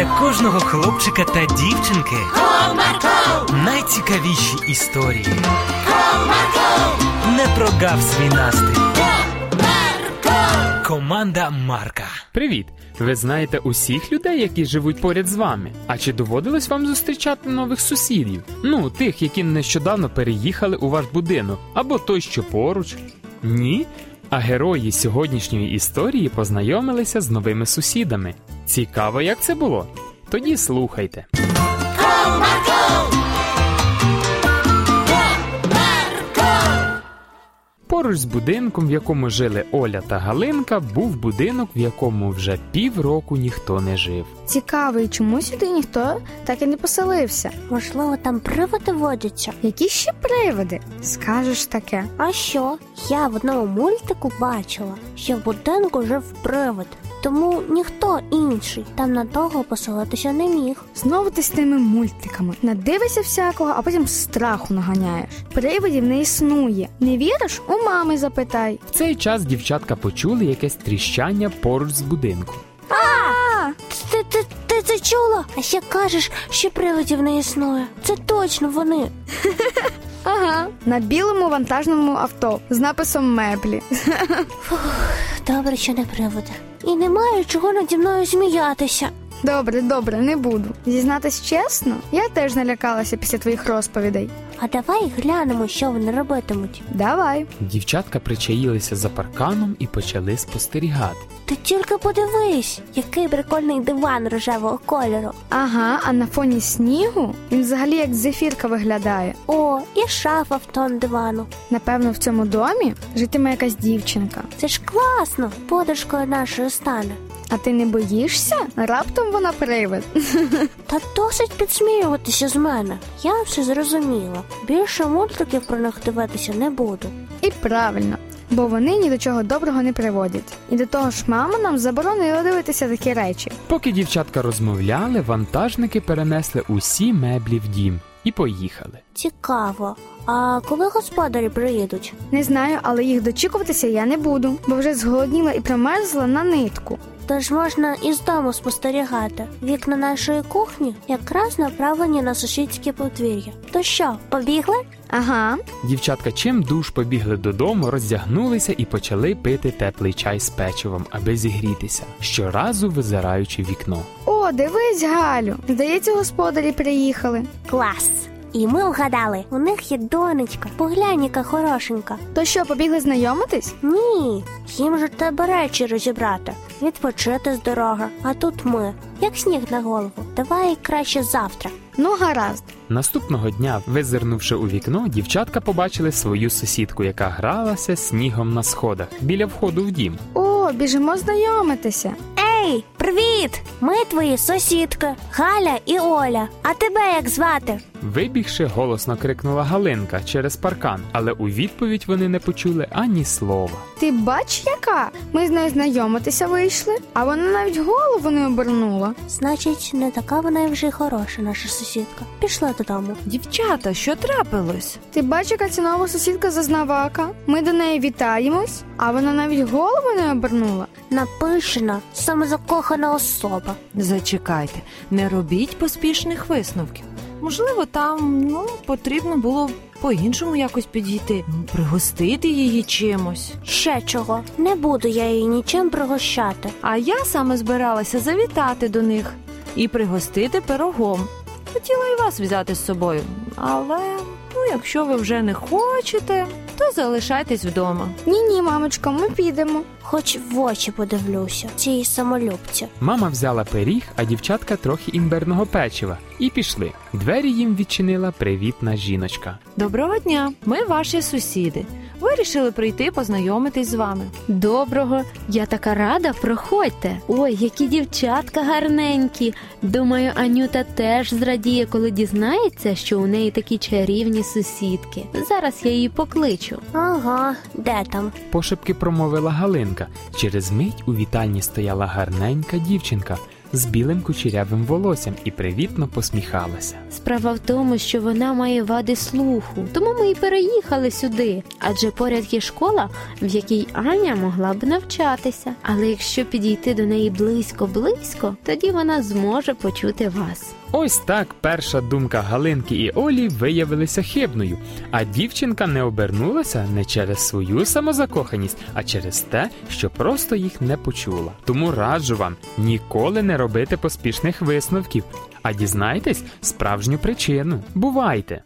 для кожного хлопчика та дівчинки Comarco, найцікавіші історії. Comarco, Не прогав свій настрій. Comarco. Команда Марка. Привіт! Ви знаєте усіх людей, які живуть поряд з вами. А чи доводилось вам зустрічати нових сусідів? Ну, тих, які нещодавно переїхали у ваш будинок, або той, що поруч? Ні? А герої сьогоднішньої історії познайомилися з новими сусідами. Цікаво, як це було? Тоді слухайте. Поруч з будинком, в якому жили Оля та Галинка, був будинок, в якому вже півроку ніхто не жив. Цікаво, і чому сюди ніхто так і не поселився? Можливо, там приводи водяться. Які ще приводи? Скажеш таке. А що? Я в одному мультику бачила, що в будинку жив привид, тому ніхто інший там надовго поселитися не міг. Знову ти з тими мультиками. Надивишся всякого, а потім страху наганяєш. Привидів не існує. Не віриш? У мами запитай. В цей час дівчатка почули якесь тріщання поруч з будинком. Ти, ти, ти це чула? А ще кажеш, що привидів не існує. Це точно вони. Ага, на білому вантажному авто з написом меблі. Добре, що не привиди. І немає чого наді мною сміятися. Добре, добре, не буду. Зізнатись чесно, я теж налякалася після твоїх розповідей. А давай глянемо, що вони робитимуть. Давай. Дівчатка причаїлися за парканом і почали спостерігати. Ти тільки подивись, який прикольний диван рожевого кольору. Ага, а на фоні снігу він взагалі як зефірка виглядає. О, і шафа в тон дивану. Напевно, в цьому домі житиме якась дівчинка. Це ж класно, подружкою нашою стане. А ти не боїшся? Раптом вона привид. Та досить підсміюватися з мене. Я все зрозуміла. Більше мультиків про них дивитися не буду. І правильно, бо вони ні до чого доброго не приводять. І до того ж, мама нам заборонила дивитися такі речі. Поки дівчатка розмовляли, вантажники перенесли усі меблі в дім і поїхали. Цікаво. А коли господарі приїдуть? Не знаю, але їх дочікуватися я не буду, бо вже зголодніла і промерзла на нитку. Тож можна із дому спостерігати. Вікна нашої кухні якраз направлені на сусідське подвір'я. То що, побігли? Ага, Дівчатка чим душ побігли додому, роздягнулися і почали пити теплий чай з печивом, аби зігрітися, щоразу визираючи вікно. о, дивись, Галю. Здається, господарі приїхали. Клас! І ми вгадали, у них є донечка. Поглянь, яка хорошенька. То що, побігли знайомитись? Ні, їм же треба речі розібрати, відпочити з дороги. А тут ми, як сніг на голову. Давай краще завтра. Ну, гаразд. Наступного дня, визирнувши у вікно, дівчатка побачили свою сусідку, яка гралася снігом на сходах біля входу в дім. О, біжимо знайомитися. Ей, привіт! Ми твої сусідки, Галя і Оля. А тебе як звати? Вибігши, голосно крикнула Галинка через паркан, але у відповідь вони не почули ані слова. Ти бач, яка? Ми з нею знайомитися вийшли, а вона навіть голову не обернула. Значить, не така вона і вже хороша, наша сусідка. Пішла додому. Дівчата, що трапилось? Ти бач, яка ця нова сусідка зазнавака. Ми до неї вітаємось, а вона навіть голову не обернула. Напишена самозакохана особа. Зачекайте, не робіть поспішних висновків. Можливо, там ну, потрібно було по-іншому якось підійти, пригостити її чимось. Ще чого, не буду я її нічим пригощати. А я саме збиралася завітати до них і пригостити пирогом. Хотіла і вас взяти з собою, але ну, якщо ви вже не хочете, то залишайтесь вдома. Ні, ні, мамочко, ми підемо. Хоч в очі подивлюся, цієї самолюбці. Мама взяла пиріг, а дівчатка трохи імбирного печива, і пішли. Двері їм відчинила привітна жіночка. Доброго дня, ми ваші сусіди. Вирішили прийти познайомитись з вами. Доброго, я така рада, проходьте. Ой, які дівчатка гарненькі. Думаю, Анюта теж зрадіє, коли дізнається, що у неї такі чарівні сусідки. Зараз я її покличу. Ага, де там? Пошепки промовила Галинка. Через мить у вітальні стояла гарненька дівчинка. З білим кучерявим волоссям і привітно посміхалася. Справа в тому, що вона має вади слуху, тому ми і переїхали сюди. Адже поряд є школа, в якій Аня могла б навчатися. Але якщо підійти до неї близько-близько, тоді вона зможе почути вас. Ось так перша думка Галинки і Олі виявилася хибною, а дівчинка не обернулася не через свою самозакоханість, а через те, що просто їх не почула. Тому раджу вам ніколи не робити поспішних висновків, а дізнайтесь справжню причину. Бувайте!